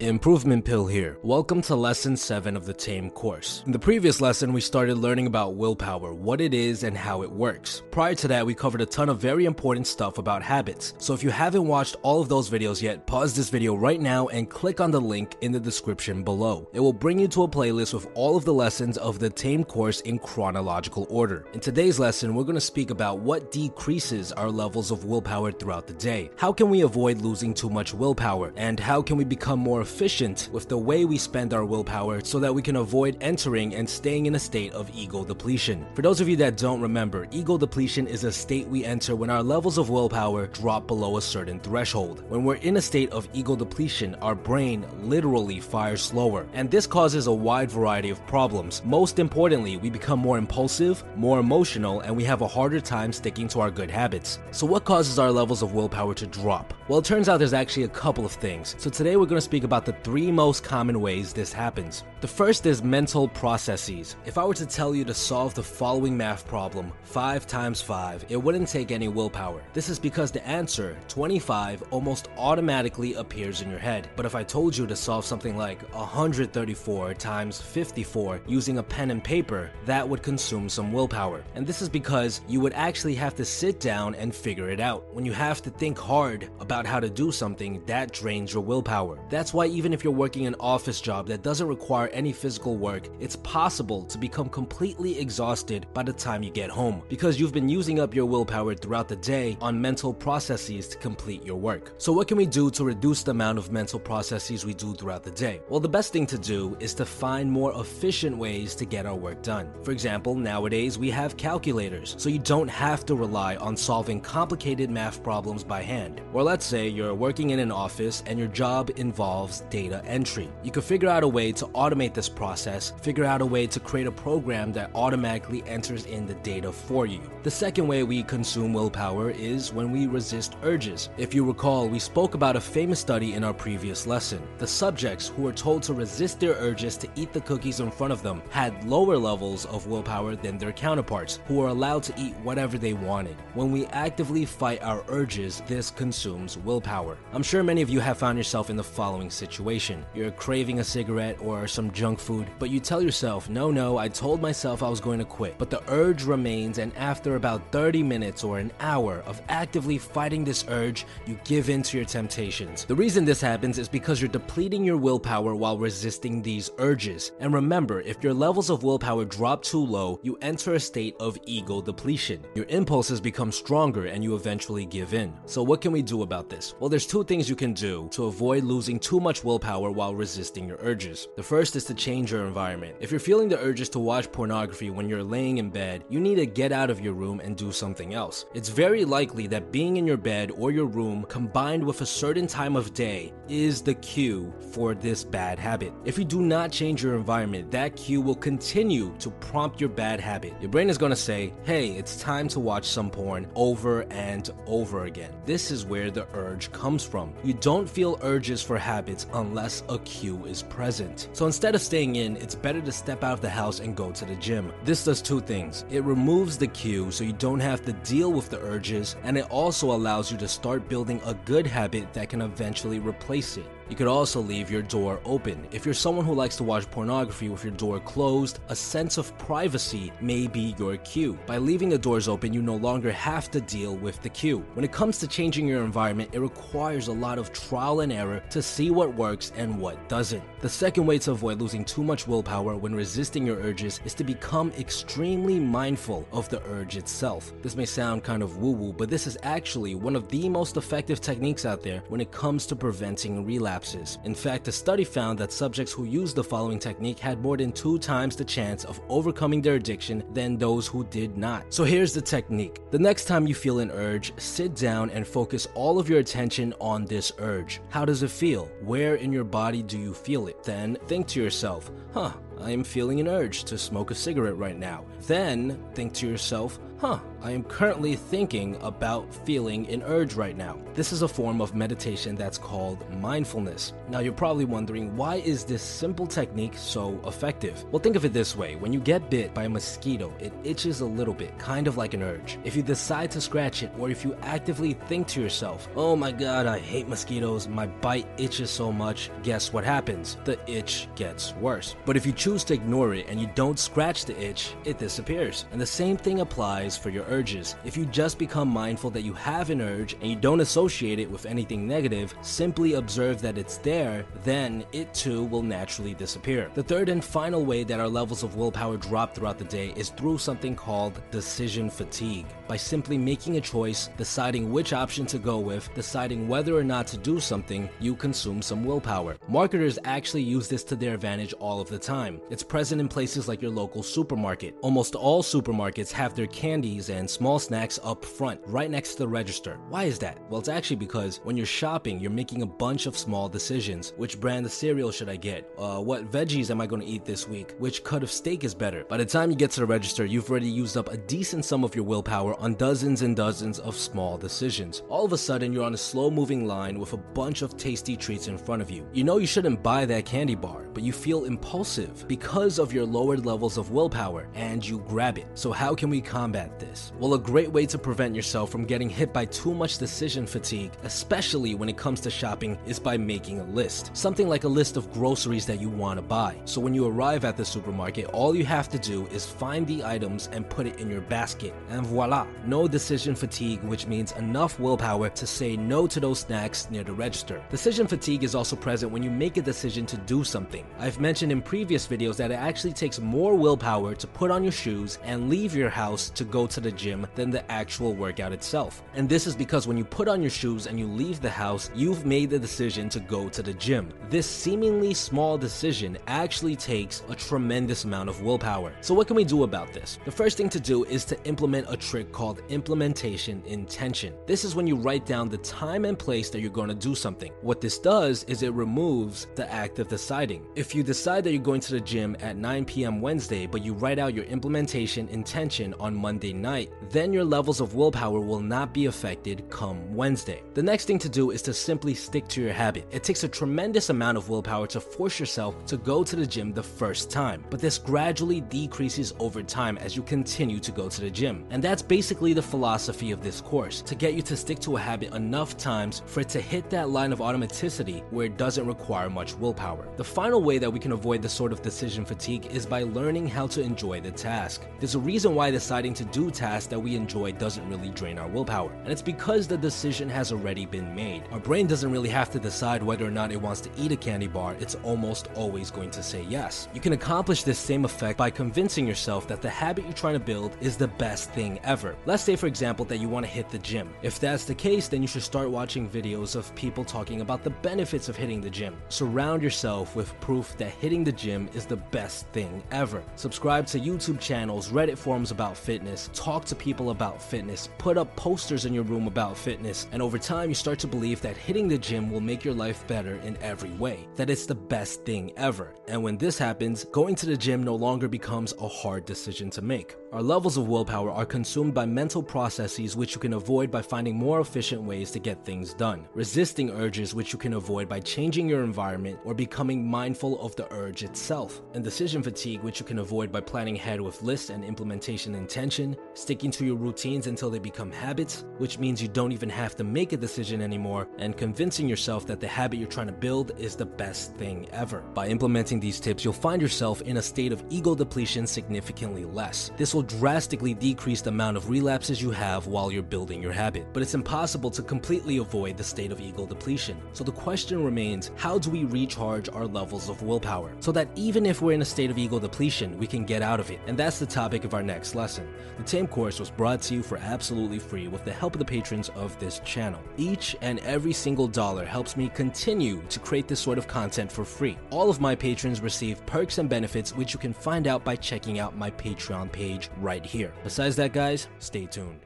Improvement Pill here. Welcome to lesson 7 of the TAME course. In the previous lesson, we started learning about willpower, what it is, and how it works. Prior to that, we covered a ton of very important stuff about habits. So if you haven't watched all of those videos yet, pause this video right now and click on the link in the description below. It will bring you to a playlist with all of the lessons of the TAME course in chronological order. In today's lesson, we're going to speak about what decreases our levels of willpower throughout the day. How can we avoid losing too much willpower? And how can we become more efficient with the way we spend our willpower so that we can avoid entering and staying in a state of ego depletion. For those of you that don't remember, ego depletion is a state we enter when our levels of willpower drop below a certain threshold. When we're in a state of ego depletion, our brain literally fires slower, and this causes a wide variety of problems. Most importantly, we become more impulsive, more emotional, and we have a harder time sticking to our good habits. So, what causes our levels of willpower to drop? Well, it turns out there's actually a couple of things. So, today we're going to speak about the three most common ways this happens. The first is mental processes. If I were to tell you to solve the following math problem, 5 times 5, it wouldn't take any willpower. This is because the answer, 25, almost automatically appears in your head. But if I told you to solve something like 134 times 54 using a pen and paper, that would consume some willpower. And this is because you would actually have to sit down and figure it out. When you have to think hard about how to do something, that drains your willpower. That's why even if you're working an office job that doesn't require any physical work, it's possible to become completely exhausted by the time you get home because you've been using up your willpower throughout the day on mental processes to complete your work. So, what can we do to reduce the amount of mental processes we do throughout the day? Well, the best thing to do is to find more efficient ways to get our work done. For example, nowadays we have calculators, so you don't have to rely on solving complicated math problems by hand. Or let's say you're working in an office and your job involves data entry. You could figure out a way to automate this process, figure out a way to create a program that automatically enters in the data for you. The second way we consume willpower is when we resist urges. If you recall, we spoke about a famous study in our previous lesson. The subjects who were told to resist their urges to eat the cookies in front of them had lower levels of willpower than their counterparts, who were allowed to eat whatever they wanted. When we actively fight our urges, this consumes willpower. I'm sure many of you have found yourself in the following situation. You're craving a cigarette or some junk food, but you tell yourself, no, no, I told myself I was going to quit. But the urge remains, and after about 30 minutes or an hour of actively fighting this urge, you give in to your temptations. The reason this happens is because you're depleting your willpower while resisting these urges. And remember, if your levels of willpower drop too low, you enter a state of ego depletion. Your impulses become stronger and you eventually give in. So, what can we do about this? Well, there's two things you can do to avoid losing too much willpower while resisting your urges. The first is to change your environment. If you're feeling the urges to watch pornography when you're laying in bed, you need to get out of your room and do something else. It's very likely that being in your bed or your room combined with a certain time of day is the cue for this bad habit. If you do not change your environment, that cue will continue to prompt your bad habit. Your brain is to say, hey, it's time to watch some porn over and over again. This is where the urge comes from. You don't feel urges for habits unless a cue is present. So instead of staying in, it's better to step out of the house and go to the gym. This does two things it removes the cue so you don't have to deal with the urges, and it also allows you to start building a good habit that can eventually replace it. You could also leave your door open. If you're someone who likes to watch pornography with your door closed, a sense of privacy may be your cue. By leaving the doors open, you no longer have to deal with the cue. When it comes to changing your environment, it requires a lot of trial and error to see what works and what doesn't. The second way to avoid losing too much willpower when resisting your urges is to become extremely mindful of the urge itself. This may sound kind of woo woo, but this is actually one of the most effective techniques out there when it comes to preventing relapse relapses. In fact, a study found that subjects who used the following technique had more than two times the chance of overcoming their addiction than those who did not. So here's the technique. The next time you feel an urge, sit down and focus all of your attention on this urge. How does it feel? Where in your body do you feel it? Then think to yourself, huh, I am feeling an urge to smoke a cigarette right now. Then think to yourself, huh, I am currently thinking about feeling an urge right now. This is a form of meditation that's called mindfulness. Now you're probably wondering, why is this simple technique so effective? Well, think of it this way when you get bit by a mosquito, it itches a little bit, kind of like an urge. If you decide to scratch it, or if you actively think to yourself, oh my god, I hate mosquitoes, my bite itches so much, guess what happens? The itch gets worse. But if you choose to ignore it and you don't scratch the itch, it disappears. And the same thing applies for your urges. If you just become mindful that you have an urge and you don't associate it with anything negative, simply observe that it's there, then it too will naturally disappear. The third and final way that our levels of willpower drop throughout the day is through something called decision fatigue. By simply making a choice, deciding which option to go with, deciding whether or not to do something, you consume some willpower. Marketers actually use this to their advantage all of the time. It's present in places like your local supermarket. Almost all supermarkets have their candies and small snacks up front, right next to the register. Why is that? Well, it's actually because when you're shopping, you're making a bunch of small decisions. Which brand of cereal should I get? Uh, what veggies am I going to eat this week? Which cut of steak is better? By the time you get to the register, you've already used up a decent sum of your willpower on dozens and dozens of small decisions. All of a sudden, you're on a slow moving line with a bunch of tasty treats in front of you. You know you shouldn't buy that candy bar, but you feel impulsive because of your lowered levels of willpower and you grab it. So, how can we combat this? Well, a great way to prevent yourself from getting hit by too much decision fatigue, especially when it comes to shopping, is by making a list. Something like a list of groceries that you want to buy. So when you arrive at the supermarket, all you have to do is find the items and put it in your basket. And voila, no decision fatigue, which means enough willpower to say no to those snacks near the register. Decision fatigue is also present when you make a decision to do something. I've mentioned in previous videos that it actually takes more willpower to put on your shoes and leave your house to go to the gym than the actual workout itself. And this is because when you put on your shoes and you leave the house, you've made the decision to go to the gym. This seemingly small decision actually takes a tremendous amount of willpower. So, what can we do about this? The first thing to do is to implement a trick called implementation intention. This is when you write down the time and place that you're going to do something. What this does is it removes the act of deciding. If you decide that you're going to the gym at 9 p.m. Wednesday, but you write out your implementation intention on Monday night, then your levels of willpower will not be affected come Wednesday. The next thing to do is to simply stick to your habit. It takes a tremendous amount of willpower to force yourself to go to the gym the first time, but this gradually decreases over time as you continue to go to the gym. And that's basically the philosophy of this course to get you to stick to a habit enough times for it to hit that line of automaticity where it doesn't require much willpower. The final way that we can avoid the sort of decision fatigue is by learning how to enjoy the task. There's a reason why deciding to do tasks that we enjoy doesn't really drain our willpower, and it's because the decision has already been made. Our brain doesn't really have to decide whether or not it wants to eat a candy bar, it's almost always going to say yes. You can accomplish this same effect by convincing yourself that the habit you're trying to build is the best thing ever. Let's say, for example, that you want to hit the gym. If that's the case, then you should start watching videos of people talking about the benefits of hitting the gym. Surround yourself with proof that hitting the gym is the best thing ever. Subscribe to YouTube channels, Reddit forums about fitness, talk to people about fitness, put up posters in your room about fitness, and over time you start to believe that hitting the gym will make your life better in every way, that it's the best thing ever. And when this happens, going to the gym no longer becomes a hard decision to make. Our levels of willpower are consumed by mental processes which you can avoid by finding more efficient ways to get things done, resisting urges which you can avoid by changing your environment or becoming mindful of the urge itself, and decision fatigue which you can avoid by planning ahead with lists and implementation intention, sticking to your routines until they become habits, which means you don't even have to make a decision anymore, and convincing yourself that the habit you're trying to build is the best thing ever. By implementing these tips, you'll find yourself in a state of ego depletion significantly less. This will drastically decrease the amount of relapses you have while you're building your habit. But it's impossible to completely avoid the state of ego depletion. So the question remains how do we recharge our levels of willpower so that even if we're in a state of ego depletion, we can get out of it? And that's the topic of our next lesson. The TAME course was brought to you for absolutely free with the help of the patrons of this channel. Each and every single dollar helps me continue to create this sort of content for free. All of my patrons receive perks and benefits, which you can find out by checking out my Patreon page right here. Besides that, guys, stay tuned.